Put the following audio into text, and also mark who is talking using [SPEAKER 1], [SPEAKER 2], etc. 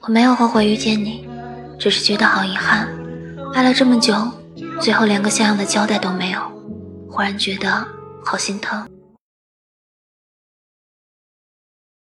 [SPEAKER 1] 我没有后悔遇见你只是觉得好遗憾。爱了这么久最后连个像样的交代都没有忽然觉得好心疼。